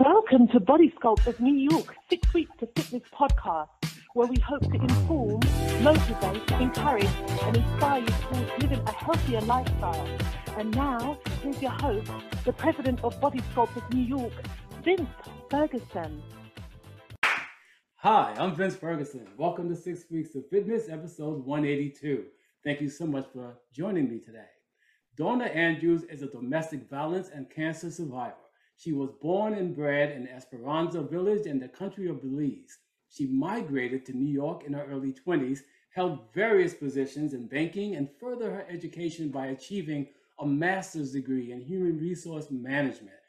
Welcome to Body Sculpt of New York Six Weeks to Fitness podcast, where we hope to inform, motivate, encourage, and inspire you towards living a healthier lifestyle. And now, here's your host, the president of Body Sculpt of New York, Vince Ferguson. Hi, I'm Vince Ferguson. Welcome to Six Weeks of Fitness, episode 182. Thank you so much for joining me today. Donna Andrews is a domestic violence and cancer survivor. She was born and bred in Esperanza Village in the country of Belize. She migrated to New York in her early 20s, held various positions in banking, and furthered her education by achieving a master's degree in human resource management.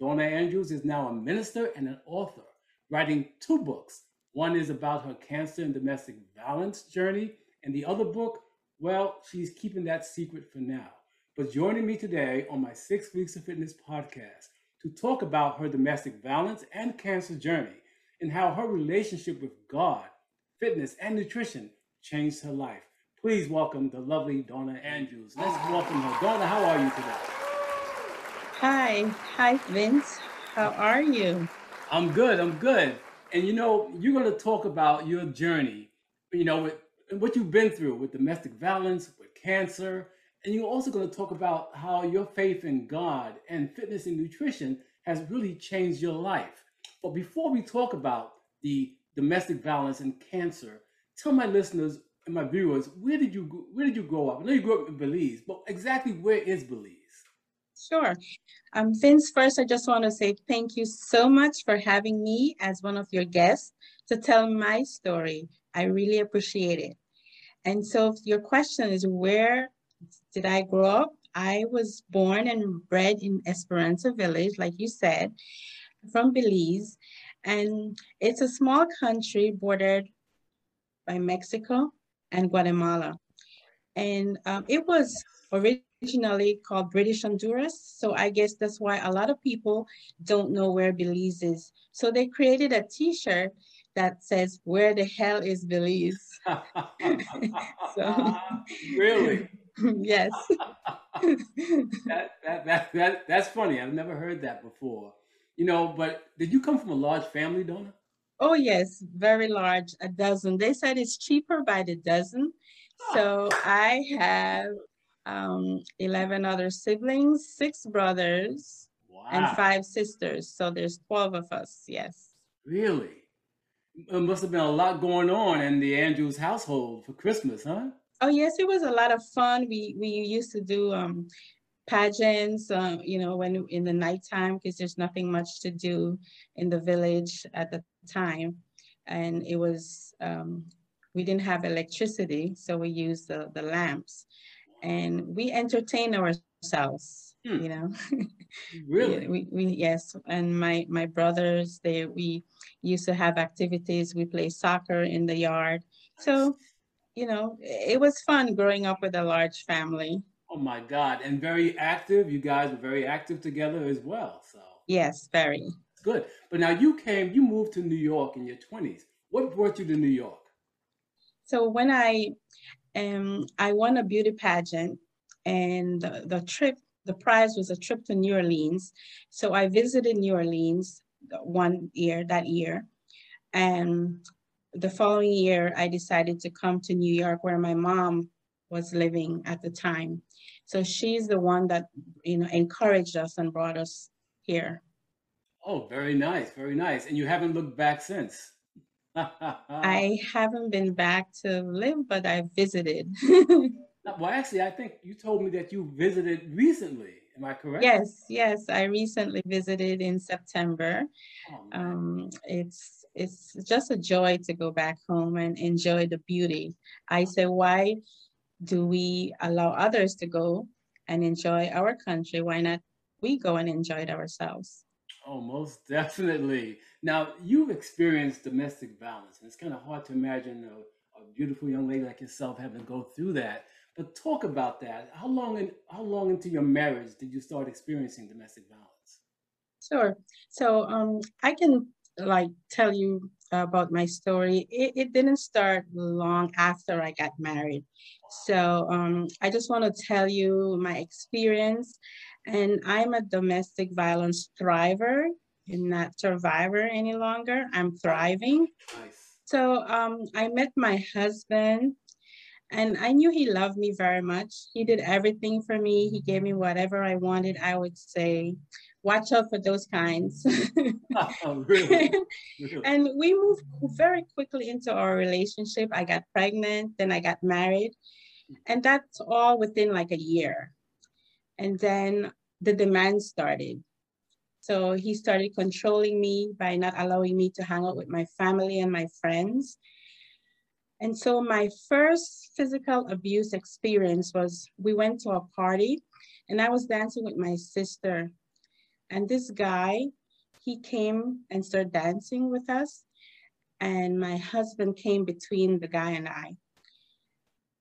Donna Andrews is now a minister and an author, writing two books. One is about her cancer and domestic violence journey, and the other book, well, she's keeping that secret for now. But joining me today on my Six Weeks of Fitness podcast to talk about her domestic violence and cancer journey and how her relationship with God, fitness, and nutrition changed her life. Please welcome the lovely Donna Andrews. Let's welcome her. Donna, how are you today? Hi. Hi, Vince. How are you? I'm good. I'm good. And you know, you're going to talk about your journey, you know, with what you've been through with domestic violence, with cancer, and you're also going to talk about how your faith in God and fitness and nutrition has really changed your life. But before we talk about the domestic violence and cancer, tell my listeners and my viewers where did you where did you grow up? I know you grew up in Belize, but exactly where is Belize? Sure. Um, Vince, first, I just want to say thank you so much for having me as one of your guests to tell my story. I really appreciate it. And so, your question is where did I grow up? I was born and bred in Esperanza Village, like you said, from Belize. And it's a small country bordered by Mexico and Guatemala. And um, it was originally called British Honduras. So I guess that's why a lot of people don't know where Belize is. So they created a t-shirt that says, where the hell is Belize? so, really? yes. that, that, that, that, that's funny. I've never heard that before. You know, but did you come from a large family, Donna? Oh, yes, very large, a dozen. They said it's cheaper by the dozen. So I have um, 11 other siblings, six brothers, wow. and five sisters. So there's 12 of us, yes. Really? It must have been a lot going on in the Andrews household for Christmas, huh? Oh yes, it was a lot of fun. We we used to do um, pageants, uh, you know, when in the nighttime because there's nothing much to do in the village at the time, and it was um, we didn't have electricity, so we used the the lamps, and we entertained ourselves. Hmm. You know, really, we, we yes, and my my brothers they we used to have activities. We play soccer in the yard, so you know, it was fun growing up with a large family. Oh my God. And very active. You guys were very active together as well. So, yes, very. Good. But now you came, you moved to New York in your 20s. What brought you to New York? So, when I, um, I won a beauty pageant and the, the trip, the prize was a trip to New Orleans. So, I visited New Orleans one year, that year. And the following year, I decided to come to New York where my mom was living at the time. So she's the one that, you know, encouraged us and brought us here. Oh, very nice, very nice. And you haven't looked back since? I haven't been back to live, but I visited. well, actually, I think you told me that you visited recently. Am I correct? Yes, yes. I recently visited in September. Oh, um, it's it's just a joy to go back home and enjoy the beauty. I say, why do we allow others to go and enjoy our country? Why not we go and enjoy it ourselves? Oh, most definitely. Now, you've experienced domestic violence, and it's kind of hard to imagine a, a beautiful young lady like yourself having to go through that. But talk about that. How long in, how long into your marriage did you start experiencing domestic violence? Sure. So um, I can like tell you about my story. It, it didn't start long after I got married. So um, I just want to tell you my experience. And I'm a domestic violence thriver. am not survivor any longer. I'm thriving. Nice. So um, I met my husband and I knew he loved me very much. He did everything for me. He gave me whatever I wanted. I would say, watch out for those kinds. oh, really? really? And we moved very quickly into our relationship. I got pregnant, then I got married. And that's all within like a year. And then the demand started. So he started controlling me by not allowing me to hang out with my family and my friends. And so my first physical abuse experience was we went to a party and I was dancing with my sister. And this guy, he came and started dancing with us. And my husband came between the guy and I.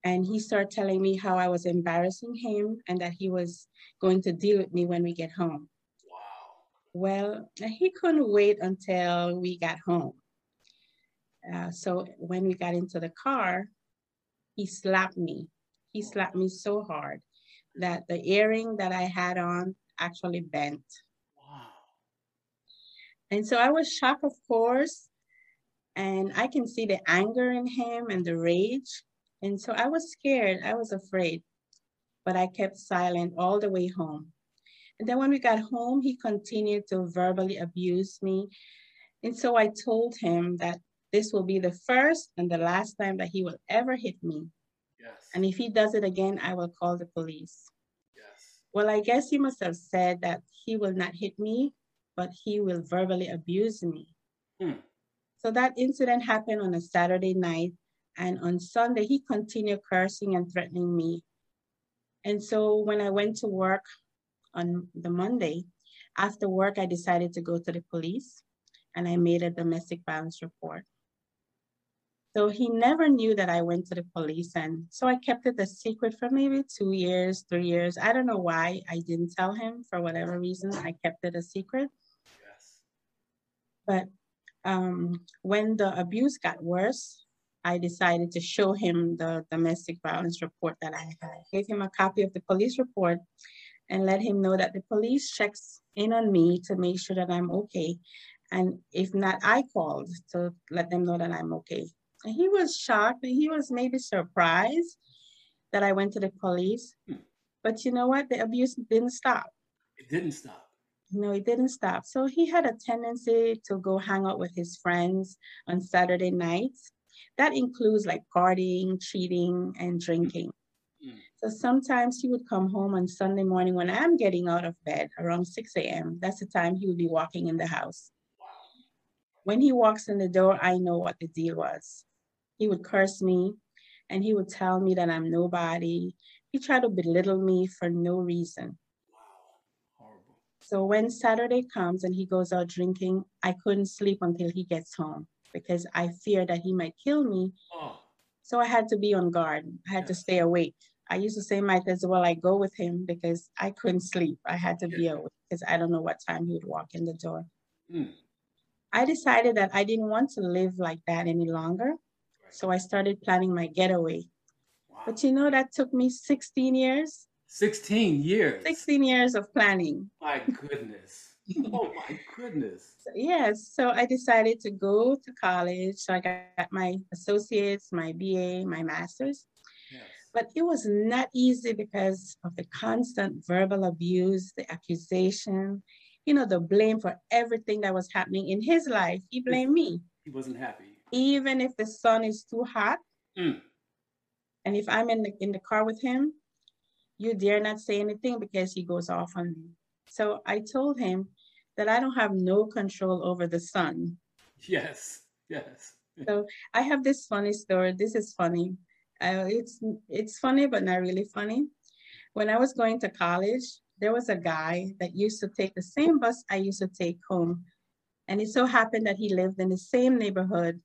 And he started telling me how I was embarrassing him and that he was going to deal with me when we get home. Wow. Well, he couldn't wait until we got home. Uh, so when we got into the car, he slapped me. He slapped me so hard that the earring that I had on actually bent. And so I was shocked, of course, and I can see the anger in him and the rage. And so I was scared, I was afraid, but I kept silent all the way home. And then when we got home, he continued to verbally abuse me. And so I told him that this will be the first and the last time that he will ever hit me. Yes. And if he does it again, I will call the police. Yes. Well, I guess he must have said that he will not hit me, but he will verbally abuse me. Hmm. So that incident happened on a Saturday night. And on Sunday, he continued cursing and threatening me. And so when I went to work on the Monday, after work, I decided to go to the police and I made a domestic violence report. So he never knew that I went to the police. And so I kept it a secret for maybe two years, three years. I don't know why I didn't tell him for whatever reason. I kept it a secret. But um, when the abuse got worse, I decided to show him the domestic violence report that I had. Gave him a copy of the police report and let him know that the police checks in on me to make sure that I'm okay. And if not, I called to let them know that I'm okay. And he was shocked and he was maybe surprised that I went to the police. But you know what? The abuse didn't stop. It didn't stop. No, it didn't stop. So he had a tendency to go hang out with his friends on Saturday nights. That includes like partying, cheating, and drinking. Mm. So sometimes he would come home on Sunday morning when I'm getting out of bed around 6 a.m. That's the time he would be walking in the house. Wow. When he walks in the door, I know what the deal was. He would curse me and he would tell me that I'm nobody. He tried to belittle me for no reason. So when Saturday comes and he goes out drinking, I couldn't sleep until he gets home because I fear that he might kill me. Oh. So I had to be on guard. I had to stay awake. I used to say might as well I go with him because I couldn't sleep. I had to be awake because I don't know what time he would walk in the door. Mm. I decided that I didn't want to live like that any longer. Right. So I started planning my getaway. Wow. But you know, that took me 16 years, 16 years. 16 years of planning. My goodness. oh my goodness. So, yes, so I decided to go to college. So I got my associates, my BA, my master's. Yes. But it was not easy because of the constant verbal abuse, the accusation, you know, the blame for everything that was happening in his life. He blamed me. He wasn't happy. Even if the sun is too hot, Mm. and if I'm in the, in the car with him, you dare not say anything because he goes off on me. So I told him that I don't have no control over the sun. Yes. Yes. So I have this funny story. This is funny. Uh, it's it's funny, but not really funny. When I was going to college, there was a guy that used to take the same bus I used to take home, and it so happened that he lived in the same neighborhood,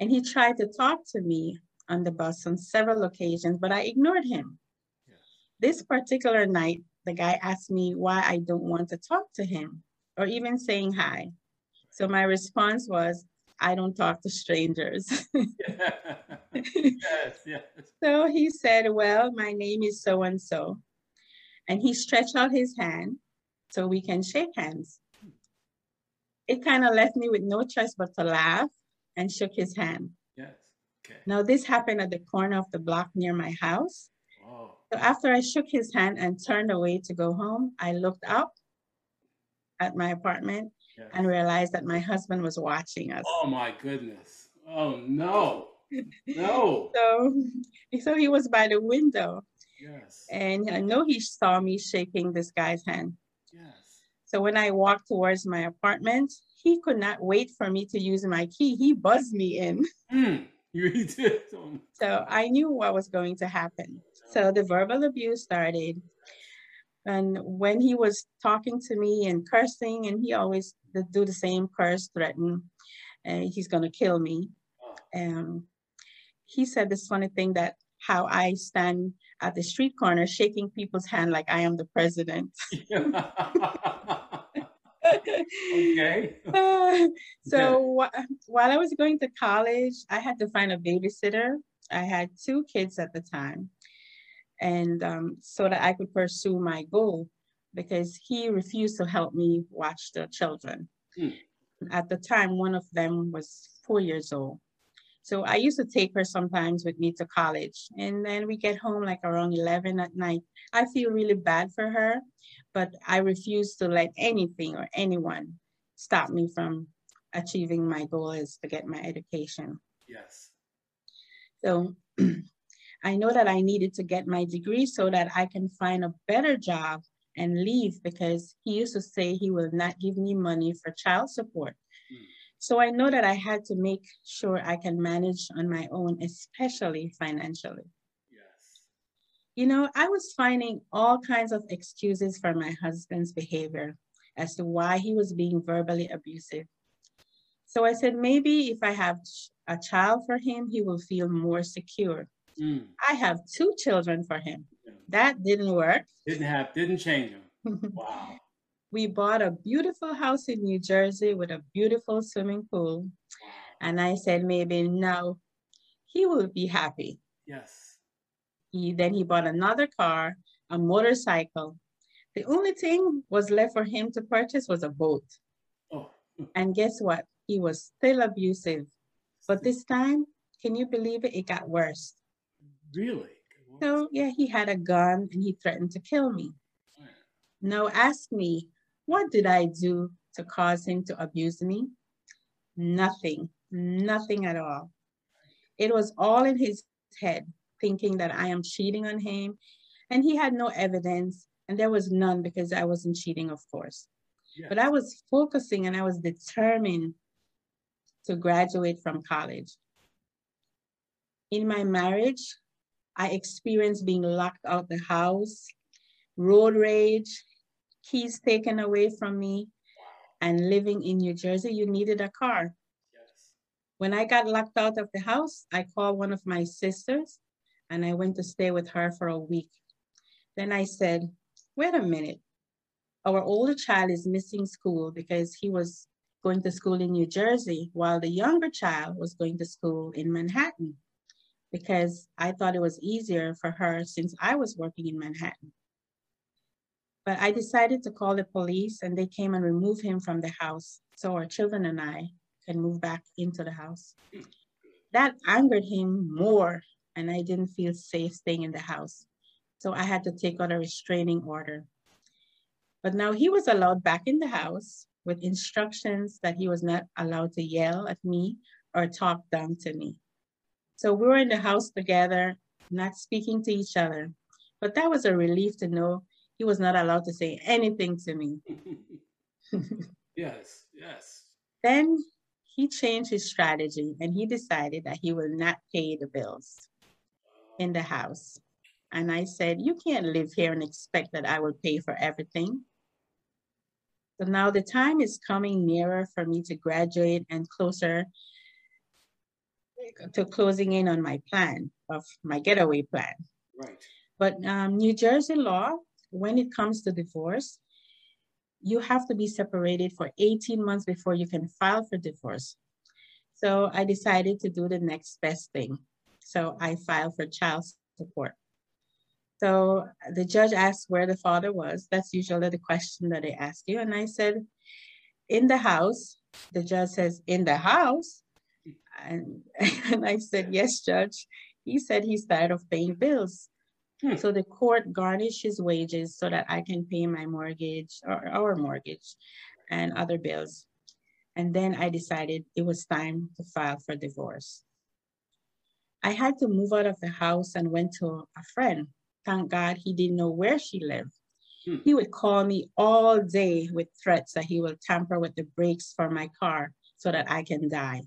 and he tried to talk to me on the bus on several occasions, but I ignored him. This particular night, the guy asked me why I don't want to talk to him or even saying hi. So my response was, I don't talk to strangers. yes. Yes. so he said, Well, my name is so and so. And he stretched out his hand so we can shake hands. it kind of left me with no choice but to laugh and shook his hand. Yes. Okay. Now, this happened at the corner of the block near my house. Oh. So after I shook his hand and turned away to go home, I looked up at my apartment and realized that my husband was watching us. Oh my goodness. Oh no. No. So, so he was by the window Yes. and I know he saw me shaking this guy's hand. Yes. So when I walked towards my apartment, he could not wait for me to use my key. He buzzed me in. Hmm. You did. So I knew what was going to happen. So the verbal abuse started. And when he was talking to me and cursing, and he always do the same curse, threaten, and he's gonna kill me. Oh. Um, he said this funny thing that how I stand at the street corner shaking people's hand like I am the president. okay. Uh, so wh- while I was going to college, I had to find a babysitter. I had two kids at the time, and um, so that I could pursue my goal, because he refused to help me watch the children. Hmm. At the time, one of them was four years old. So I used to take her sometimes with me to college, and then we get home like around 11 at night. I feel really bad for her, but I refuse to let anything or anyone stop me from achieving my goal is to get my education. Yes. So I know that I needed to get my degree so that I can find a better job and leave because he used to say he will not give me money for child support. Hmm. So I know that I had to make sure I can manage on my own, especially financially. Yes. You know, I was finding all kinds of excuses for my husband's behavior as to why he was being verbally abusive. So I said, maybe if I have a child for him, he will feel more secure. Mm. I have two children for him. Yeah. That didn't work. Didn't have. Didn't change him. Wow. we bought a beautiful house in New Jersey with a beautiful swimming pool. And I said, maybe now he will be happy. Yes. He then he bought another car, a motorcycle. The only thing was left for him to purchase was a boat. Oh. And guess what? He was still abusive. But this time, can you believe it? It got worse. Really. So yeah, he had a gun and he threatened to kill me. Now ask me, what did I do to cause him to abuse me? Nothing, nothing at all. It was all in his head, thinking that I am cheating on him. And he had no evidence, and there was none because I wasn't cheating, of course. But I was focusing and I was determined to graduate from college. In my marriage, I experienced being locked out of the house, road rage, keys taken away from me, and living in New Jersey, you needed a car. Yes. When I got locked out of the house, I called one of my sisters and I went to stay with her for a week. Then I said, wait a minute. Our older child is missing school because he was going to school in New Jersey, while the younger child was going to school in Manhattan because I thought it was easier for her since I was working in Manhattan. But I decided to call the police and they came and removed him from the house so our children and I can move back into the house. That angered him more and I didn't feel safe staying in the house. So I had to take out a restraining order. But now he was allowed back in the house with instructions that he was not allowed to yell at me or talk down to me. So we were in the house together, not speaking to each other. But that was a relief to know he was not allowed to say anything to me. yes. Yes. Then he changed his strategy and he decided that he will not pay the bills in the house. And I said, You can't live here and expect that I will pay for everything. So now the time is coming nearer for me to graduate and closer to closing in on my plan of my getaway plan. Right. But um, New Jersey law, when it comes to divorce, you have to be separated for 18 months before you can file for divorce. So I decided to do the next best thing. So I filed for child support. So the judge asked where the father was. That's usually the question that they ask you. And I said, in the house. The judge says, in the house? And, and I said, yes, judge. He said he's tired of paying bills. Hmm. So the court garnished his wages so that I can pay my mortgage or our mortgage and other bills. And then I decided it was time to file for divorce. I had to move out of the house and went to a friend. Thank God he didn't know where she lived. Hmm. He would call me all day with threats that he will tamper with the brakes for my car so that I can die,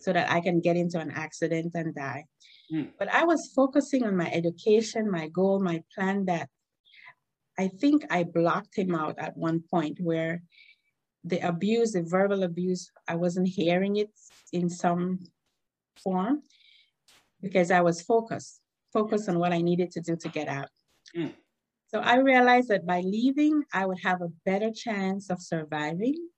so that I can get into an accident and die. Hmm. But I was focusing on my education, my goal, my plan that I think I blocked him out at one point where the abuse, the verbal abuse, I wasn't hearing it in some form because I was focused, focused on what I needed to do to get out. Mm. So I realized that by leaving, I would have a better chance of surviving.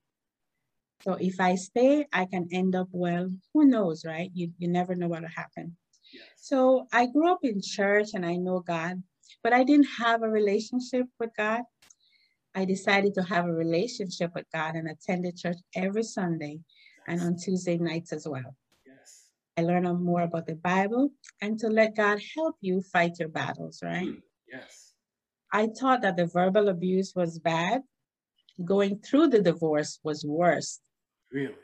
So if I stay, I can end up well. Who knows, right? You, you never know what will happen. Yes. So I grew up in church and I know God, but I didn't have a relationship with God. I decided to have a relationship with God and attended church every Sunday and on Tuesday nights as well. Yes. I learned more about the Bible and to let God help you fight your battles, right? Mm, yes. I thought that the verbal abuse was bad. Going through the divorce was worse. Really?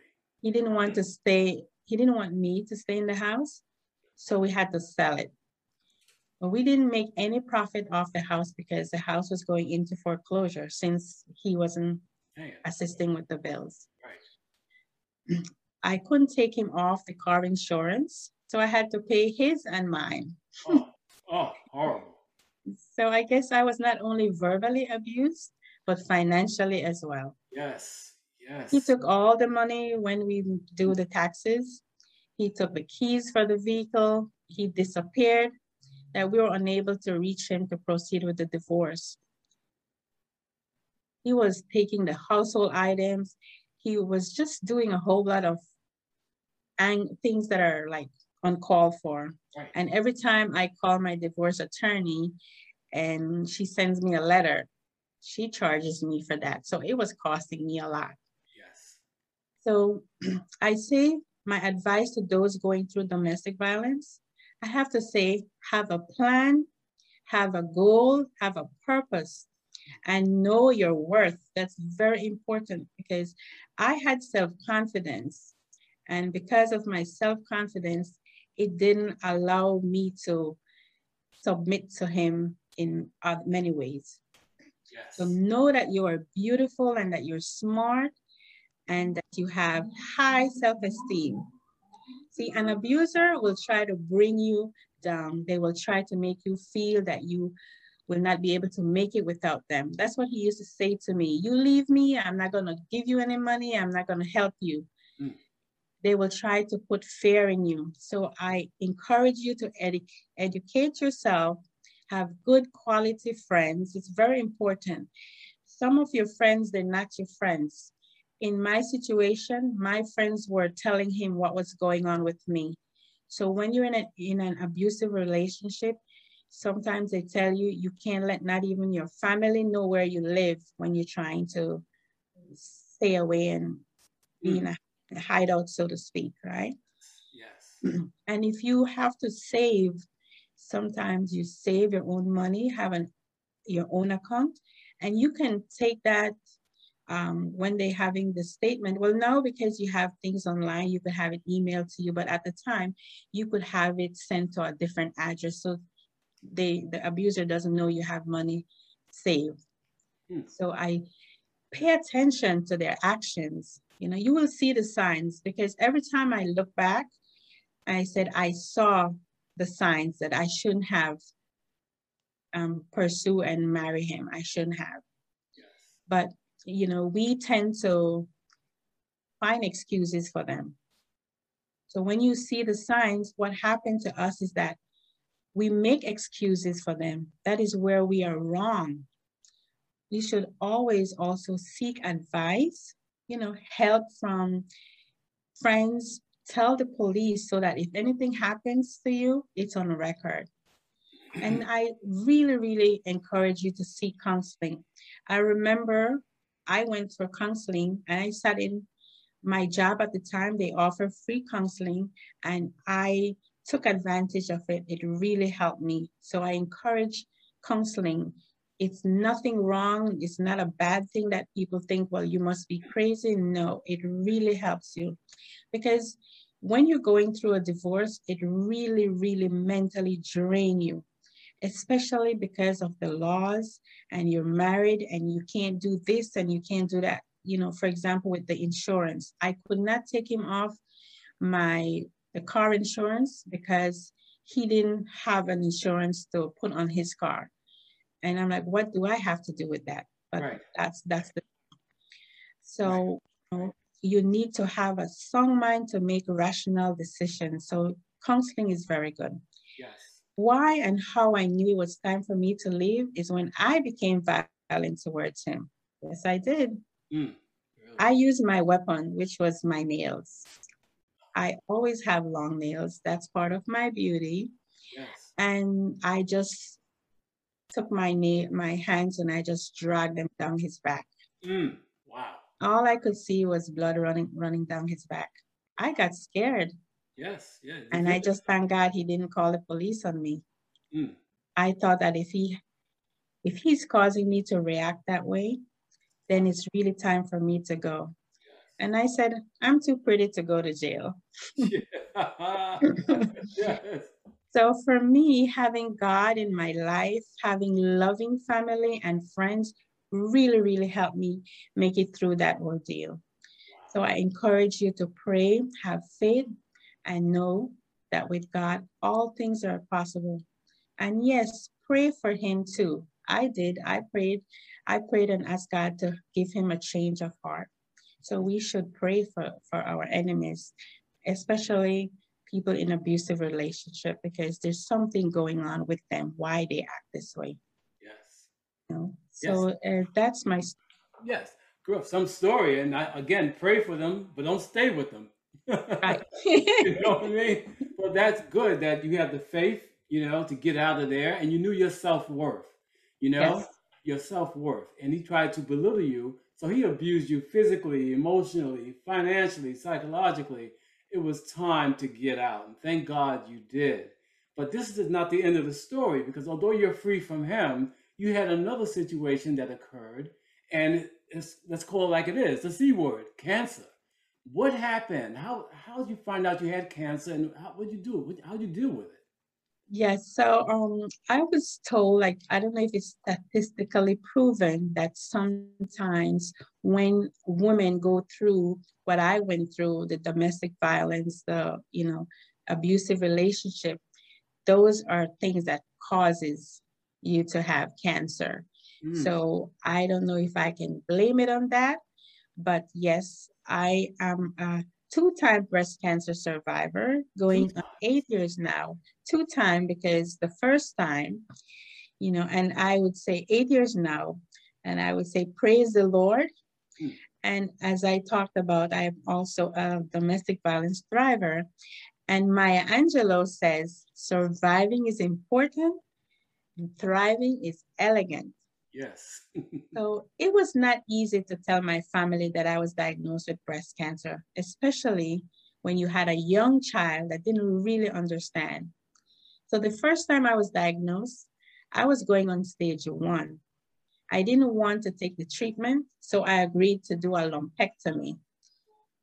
He didn't want to stay, he didn't want me to stay in the house. So we had to sell it. But we didn't make any profit off the house because the house was going into foreclosure since he wasn't assisting with the bills. Right. I couldn't take him off the car insurance, so I had to pay his and mine. oh, oh, horrible. So I guess I was not only verbally abused, but financially as well. Yes, yes. He took all the money when we do the taxes. He took the keys for the vehicle. He disappeared that we were unable to reach him to proceed with the divorce. He was taking the household items. He was just doing a whole lot of ang- things that are like uncalled for. Right. And every time I call my divorce attorney and she sends me a letter, she charges me for that. So it was costing me a lot. So I say my advice to those going through domestic violence I have to say, have a plan, have a goal, have a purpose, and know your worth. That's very important because I had self confidence. And because of my self confidence, it didn't allow me to submit to him in many ways. Yes. So know that you are beautiful and that you're smart and that you have high self esteem. See, an abuser will try to bring you down. They will try to make you feel that you will not be able to make it without them. That's what he used to say to me. You leave me, I'm not going to give you any money, I'm not going to help you. Mm. They will try to put fear in you. So I encourage you to edu- educate yourself, have good quality friends. It's very important. Some of your friends, they're not your friends in my situation, my friends were telling him what was going on with me. So when you're in, a, in an abusive relationship, sometimes they tell you you can't let not even your family know where you live when you're trying to stay away and be in mm. a hideout, so to speak, right? Yes. And if you have to save, sometimes you save your own money, have an your own account, and you can take that um, when they're having the statement. Well, now because you have things online, you could have it emailed to you, but at the time, you could have it sent to a different address so they the abuser doesn't know you have money saved. Hmm. So I pay attention to their actions. You know, you will see the signs because every time I look back, I said I saw the signs that I shouldn't have um, pursue and marry him. I shouldn't have. Yes. But you know, we tend to find excuses for them. So when you see the signs, what happened to us is that we make excuses for them. That is where we are wrong. We should always also seek advice, you know, help from friends, tell the police so that if anything happens to you, it's on record. And I really, really encourage you to seek counseling. I remember I went for counseling and I in my job at the time. They offer free counseling and I took advantage of it. It really helped me. So I encourage counseling. It's nothing wrong. It's not a bad thing that people think, well, you must be crazy. No, it really helps you because when you're going through a divorce, it really, really mentally drain you, especially because of the laws and you're married and you can't do this and you can't do that. You know, for example, with the insurance, I could not take him off my the car insurance because he didn't have an insurance to put on his car. And I'm like, what do I have to do with that? But right. that's that's the so right you need to have a strong mind to make rational decisions. So counseling is very good. Yes. Why and how I knew it was time for me to leave is when I became violent towards him. Yes, I did. Mm, really? I used my weapon, which was my nails. I always have long nails. That's part of my beauty. Yes. And I just took my nail, my hands and I just dragged them down his back. Mm, wow all I could see was blood running running down his back. I got scared. Yes, yeah. And I just thank God he didn't call the police on me. Mm. I thought that if he if he's causing me to react that way, then it's really time for me to go. And I said, I'm too pretty to go to jail. yes. So for me, having God in my life, having loving family and friends really, really helped me make it through that ordeal. So I encourage you to pray, have faith, and know that with God, all things are possible. And yes, pray for him too. I did. I prayed. I prayed and asked God to give him a change of heart. So we should pray for, for our enemies, especially people in abusive relationship, because there's something going on with them, why they act this way. Yes. You know? So yes. uh, that's my. Yes, some story, and I again pray for them, but don't stay with them. Right. you know what I mean? Well, that's good that you have the faith, you know, to get out of there, and you knew your self worth. You know, yes. your self worth, and he tried to belittle you, so he abused you physically, emotionally, financially, psychologically. It was time to get out, and thank God you did. But this is not the end of the story because although you're free from him, you had another situation that occurred, and let's call it like it is the C word, cancer. What happened? How how did you find out you had cancer, and how did you do it? How did you deal with it? Yes, so um, I was told, like, I don't know if it's statistically proven that sometimes when women go through what I went through, the domestic violence, the, you know, abusive relationship, those are things that causes you to have cancer. Mm. So I don't know if I can blame it on that, but yes, I am a two-time breast cancer survivor, going on eight years now. Two-time because the first time, you know, and I would say eight years now, and I would say praise the Lord. Mm. And as I talked about, I am also a domestic violence thriver. And Maya Angelou says, surviving is important, thriving is elegant. Yes. so it was not easy to tell my family that I was diagnosed with breast cancer, especially when you had a young child that didn't really understand. So the first time I was diagnosed, I was going on stage one. I didn't want to take the treatment, so I agreed to do a lumpectomy.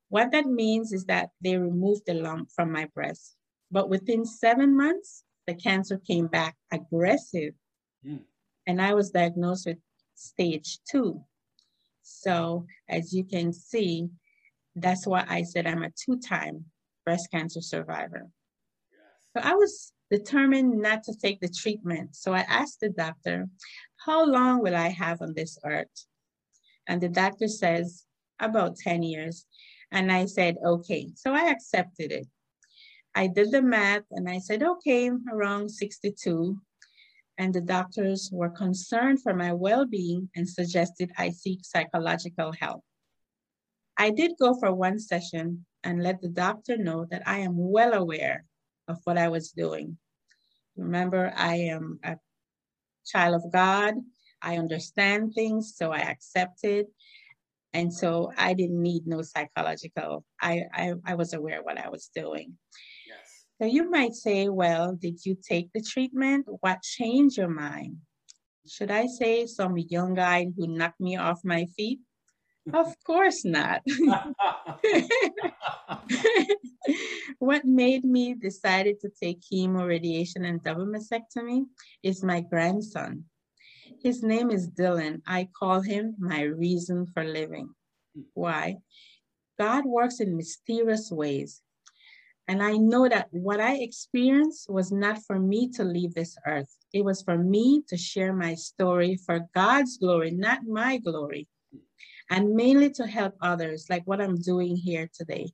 What that means is that they removed the lump from my breast. But within seven months, the cancer came back aggressive. Mm. And I was diagnosed with stage two. So as you can see, that's why I said I'm a two-time breast cancer survivor. So I was determined not to take the treatment. So I asked the doctor, how long will I have on this earth? And the doctor says, about 10 years. And I said, okay. So I accepted it. I did the math and I said, okay, around 62. And the doctors were concerned for my well-being and suggested I seek psychological help. I did go for one session and let the doctor know that I am well aware of what I was doing. Remember, I am a child of God. I understand things, so I accepted. And so I didn't need no psychological. I, I, I was aware what I was doing. So you might say, well, did you take the treatment? What changed your mind? Should I say some young guy who knocked me off my feet? of course not. what made me decided to take chemo, radiation, and double mastectomy is my grandson. His name is Dylan. I call him my reason for living. Hmm. Why? God works in mysterious ways. And I know that what I experienced was not for me to leave this earth. It was for me to share my story for God's glory, not my glory. And mainly to help others, like what I'm doing here today.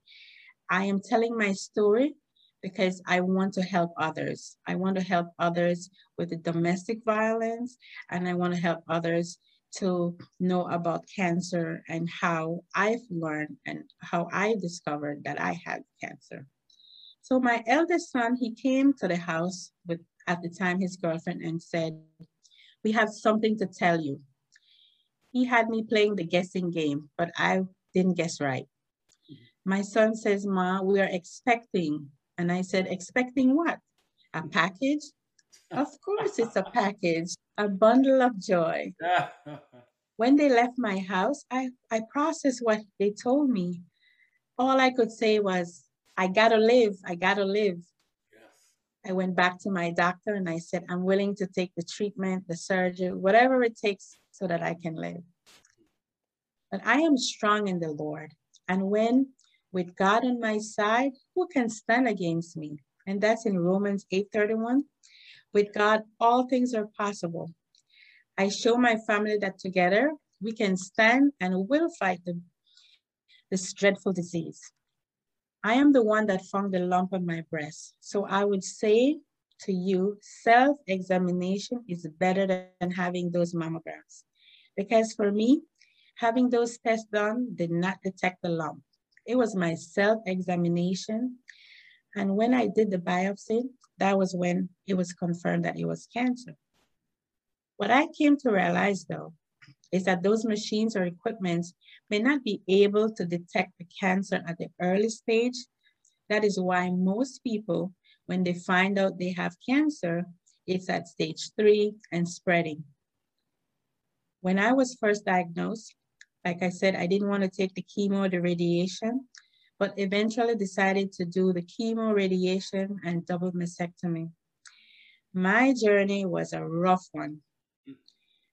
I am telling my story because I want to help others. I want to help others with the domestic violence, and I want to help others to know about cancer and how I've learned and how I discovered that I had cancer. So my eldest son, he came to the house with at the time his girlfriend and said, "We have something to tell you." He had me playing the guessing game, but I didn't guess right. My son says, Ma, we are expecting and I said, expecting what? A package? Of course, it's a package, a bundle of joy. when they left my house, I, I processed what they told me. All I could say was, I gotta live, I gotta live. Yes. I went back to my doctor and I said, I'm willing to take the treatment, the surgery, whatever it takes so that I can live. But I am strong in the Lord. And when with God on my side, who can stand against me? And that's in Romans 8:31. With God, all things are possible. I show my family that together we can stand and will fight the, this dreadful disease. I am the one that found the lump on my breast. So I would say to you, self examination is better than having those mammograms. Because for me, having those tests done did not detect the lump. It was my self examination. And when I did the biopsy, that was when it was confirmed that it was cancer. What I came to realize though, is that those machines or equipments may not be able to detect the cancer at the early stage. That is why most people, when they find out they have cancer, it's at stage three and spreading. When I was first diagnosed, like I said, I didn't want to take the chemo, the radiation, but eventually decided to do the chemo, radiation, and double mastectomy. My journey was a rough one.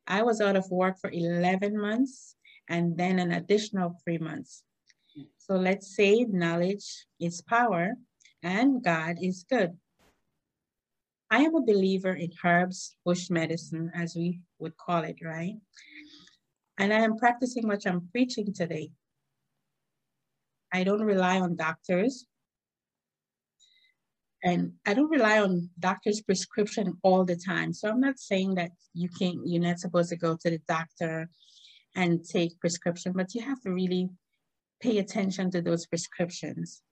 I was out of work for 11 months and then an additional three months. So let's say knowledge is power and God is good. I am a believer in herbs, bush medicine, as we would call it, right? And I am practicing what I'm preaching today. I don't rely on doctors. And I don't rely on doctor's prescription all the time. So I'm not saying that you can't, you're not supposed to go to the doctor and take prescription, but you have to really pay attention to those prescriptions.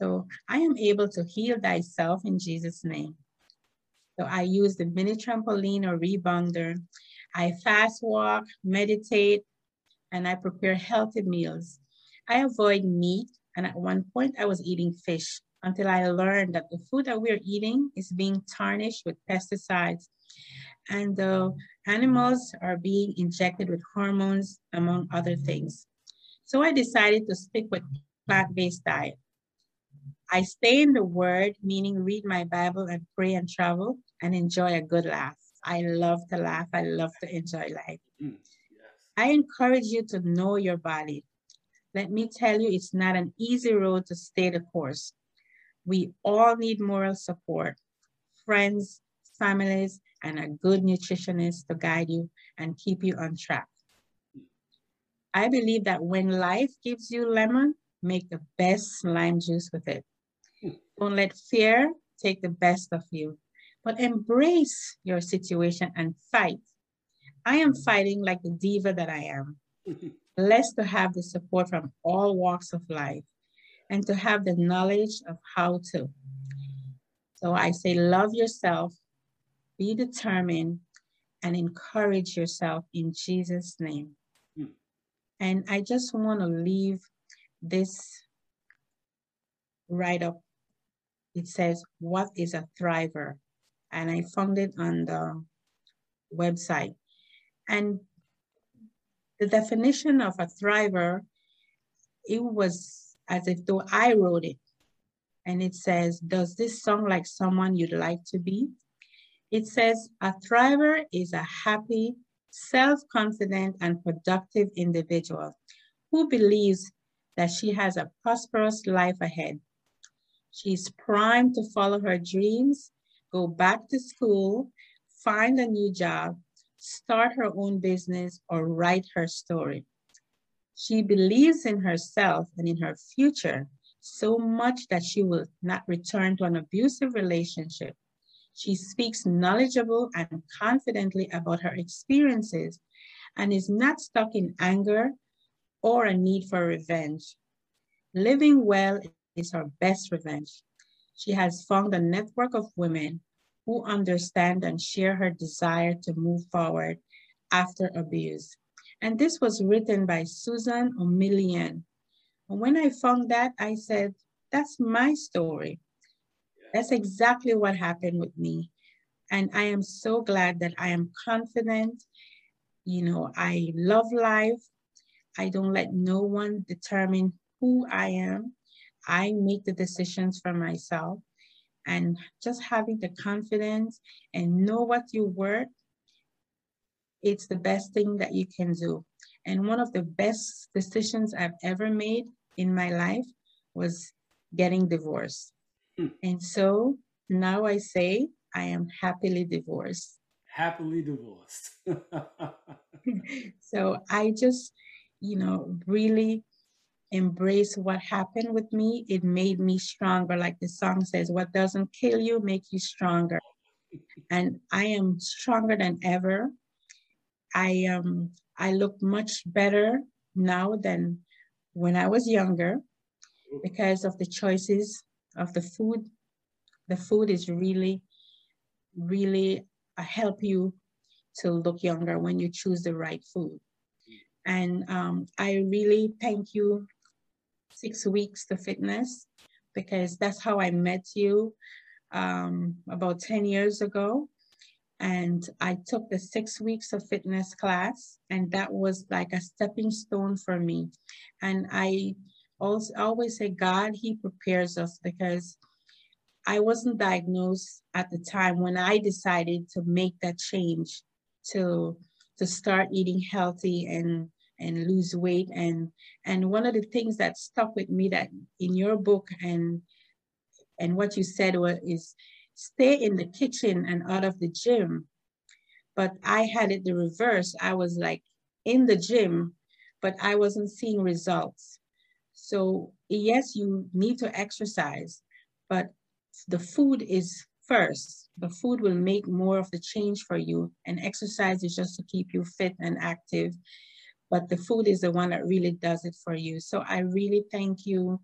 So I am able to heal thyself in Jesus' name. So I use the mini trampoline or rebounder I fast walk, meditate, and I prepare healthy meals. I avoid meat, and at one point I was eating fish until I learned that the food that we're eating is being tarnished with pesticides, and the animals are being injected with hormones, among other things. So I decided to stick with plant-based diet. I stay in the word, meaning read my Bible and pray and travel and enjoy a good laugh. I love to laugh. I love to enjoy life. Mm, yes. I encourage you to know your body. Let me tell you, it's not an easy road to stay the course. We all need moral support, friends, families, and a good nutritionist to guide you and keep you on track. I believe that when life gives you lemon, make the best lime juice with it. Don't let fear take the best of you but embrace your situation and fight. I am fighting like the diva that I am. Blessed to have the support from all walks of life and to have the knowledge of how to. So I say, love yourself, be determined, and encourage yourself in Jesus' name. Hmm. And I just want to leave this write up. It says, What is a thriver? And I found it on the website. And the definition of a thriver, it was as if though I wrote it. And it says, Does this sound like someone you'd like to be? It says, A thriver is a happy, self confident, and productive individual who believes that she has a prosperous life ahead. She's primed to follow her dreams, go back to school, find a new job, start her own business, or write her story. She believes in herself and in her future so much that she will not return to an abusive relationship. She speaks knowledgeable and confidently about her experiences and is not stuck in anger or a need for revenge. Living well is her best revenge. She has found a network of women who understand and share her desire to move forward after abuse. And this was written by Susan Omilian. And when I found that, I said, that's my story. That's exactly what happened with me. And I am so glad that I am confident. You know, I love life. I don't let no one determine who I am. I make the decisions for myself. And just having the confidence and know what you worth, it's the best thing that you can do. And one of the best decisions I've ever made in my life was getting divorced. Hmm. And so now I say I am happily divorced. Happily divorced. so I just, you know, really embrace what happened with me. It made me stronger. Like the song says, what doesn't kill you make you stronger. And I am stronger than ever. I um I look much better now than when I was younger because of the choices of the food. The food is really, really uh, help you to look younger when you choose the right food. And um, I really thank you six weeks to fitness because that's how I met you um, about 10 years ago. And I took the six weeks of fitness class, and that was like a stepping stone for me. And I also always say, God, He prepares us because I wasn't diagnosed at the time when I decided to make that change to to start eating healthy and and lose weight and and one of the things that stuck with me that in your book and and what you said was is stay in the kitchen and out of the gym. But i had it the reverse. I was like in the gym but i wasn't seeing results. So yes you need to exercise but the food is first. The food will make more of the change for you and exercise is just to keep you fit and active but the food is the one that really does it for you. So I really thank you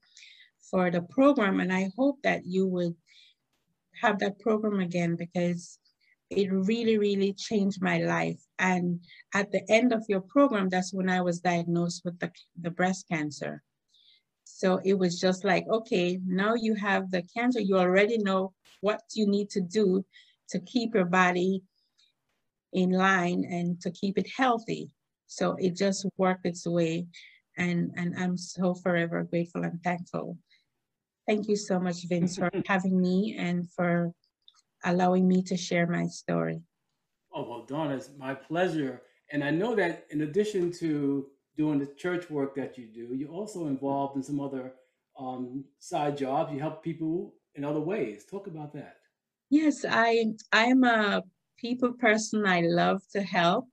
for the program and I hope that you would have that program again because it really, really changed my life. And at the end of your program, that's when I was diagnosed with the, the breast cancer. So it was just like, okay, now you have the cancer, you already know what you need to do to keep your body in line and to keep it healthy. So it just worked its way. And, and I'm so forever grateful and thankful. Thank you so much, Vince, for having me and for allowing me to share my story. Oh, well, Donna, it's my pleasure. And I know that in addition to doing the church work that you do, you're also involved in some other um, side jobs. You help people in other ways. Talk about that. Yes, I I'm a people person. I love to help.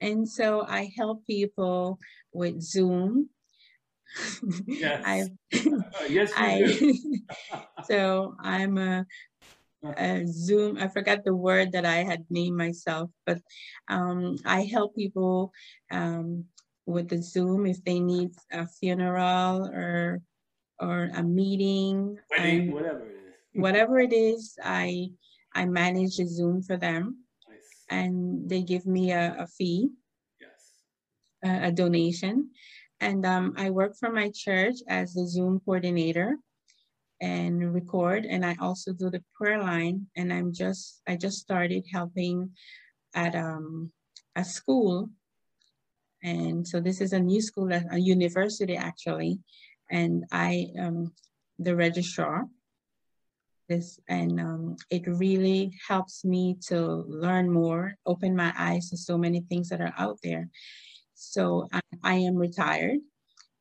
And so I help people with Zoom. Yes. I, yes, I, so I'm a, a, Zoom. I forgot the word that I had named myself, but um, I help people um, with the Zoom if they need a funeral or or a meeting, Wedding, whatever it is. whatever it is, I I manage the Zoom for them and they give me a, a fee. Yes. a donation. And um, I work for my church as the Zoom coordinator and record. And I also do the prayer line. And I'm just, I just started helping at um, a school. And so this is a new school, a university actually. And I um, the registrar this and um, it really helps me to learn more open my eyes to so many things that are out there so i, I am retired.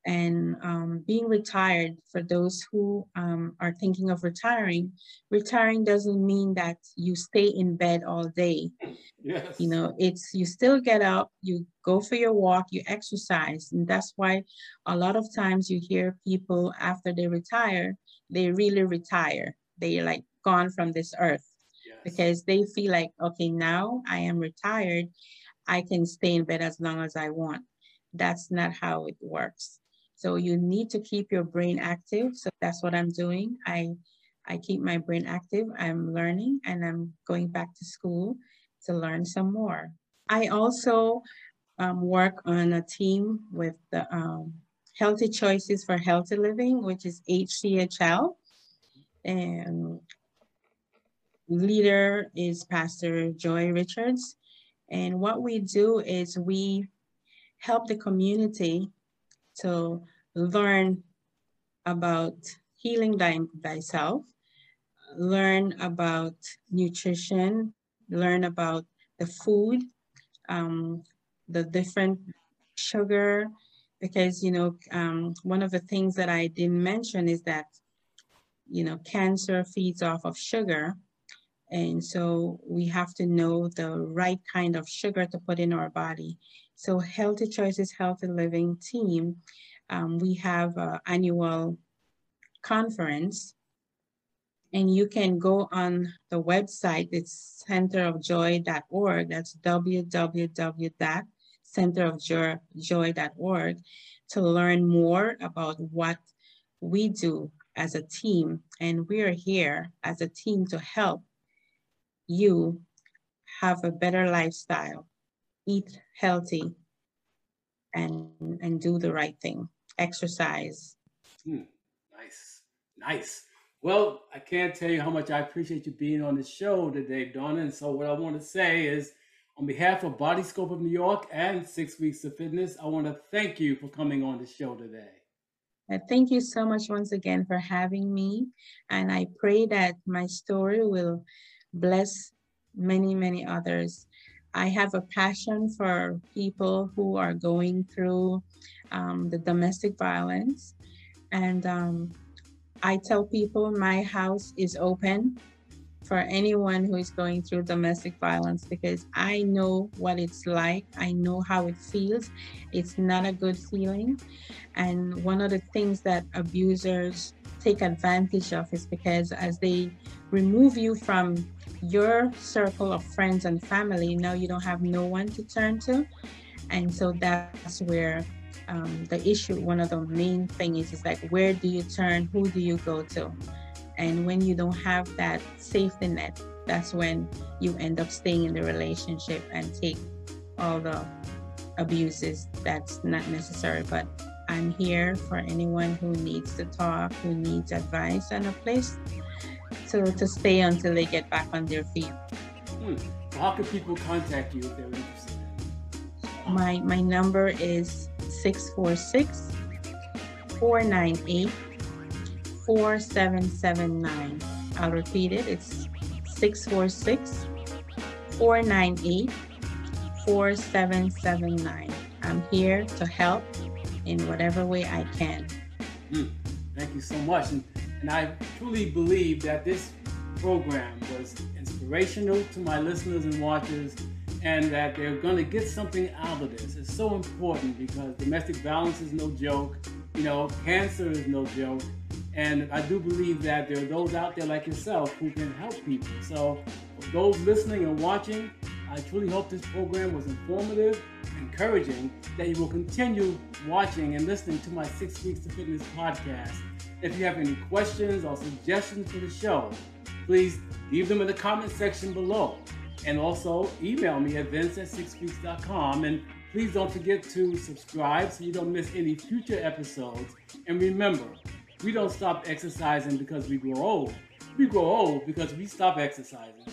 And um, being retired for those who um, are thinking of retiring retiring doesn't mean that you stay in bed all day. Yes. you know it's you still get up you go for your walk you exercise. And that's why a lot of times you hear people after they retire they really retire. They like gone from this earth. Yes. because they feel like okay now i am retired i can stay in bed as long as i want that's not how it works so you need to keep your brain active. So that's what I'm doing. I I keep my brain active. I'm learning and I'm going back to school to learn some more. I also um, work on a team with the um, Healthy Choices for Healthy Living, which is HCHL. And leader is Pastor Joy Richards. And what we do is we help the community to learn about healing thy, thyself, learn about nutrition, learn about the food, um, the different sugar, because, you know, um, one of the things that I didn't mention is that, you know, cancer feeds off of sugar. And so we have to know the right kind of sugar to put in our body. So Healthy Choices Healthy Living team, um, we have an annual conference and you can go on the website, it's centerofjoy.org. That's www.centerofjoy.org to learn more about what we do as a team. And we are here as a team to help you have a better lifestyle eat healthy, and, and do the right thing, exercise. Hmm. Nice, nice. Well, I can't tell you how much I appreciate you being on the show today, Donna. And so, what I want to say is, on behalf of Body Scope of New York and Six Weeks of Fitness, I want to thank you for coming on the show today. Uh, thank you so much once again for having me. And I pray that my story will bless many, many others. I have a passion for people who are going through um, the domestic violence. And um, I tell people my house is open for anyone who is going through domestic violence because I know what it's like. I know how it feels. It's not a good feeling. And one of the things that abusers take advantage of is because as they remove you from your circle of friends and family, now you don't have no one to turn to. And so that's where um, the issue, one of the main thing is, is like, where do you turn? Who do you go to? And when you don't have that safety net, that's when you end up staying in the relationship and take all the abuses that's not necessary. But I'm here for anyone who needs to talk, who needs advice and a place to, to stay until they get back on their feet. Hmm. How can people contact you if they're interested? My, my number is 646 498 4779. I'll repeat it. It's 646 498 4779. I'm here to help in whatever way I can. Mm, thank you so much. And and I truly believe that this program was inspirational to my listeners and watchers and that they're going to get something out of this. It's so important because domestic violence is no joke. You know, cancer is no joke. And I do believe that there are those out there like yourself who can help people. So, those listening and watching, I truly hope this program was informative, encouraging, that you will continue watching and listening to my Six Weeks to Fitness podcast. If you have any questions or suggestions for the show, please leave them in the comment section below. And also email me at vince at sixweeks.com. And Please don't forget to subscribe so you don't miss any future episodes. And remember, we don't stop exercising because we grow old. We grow old because we stop exercising.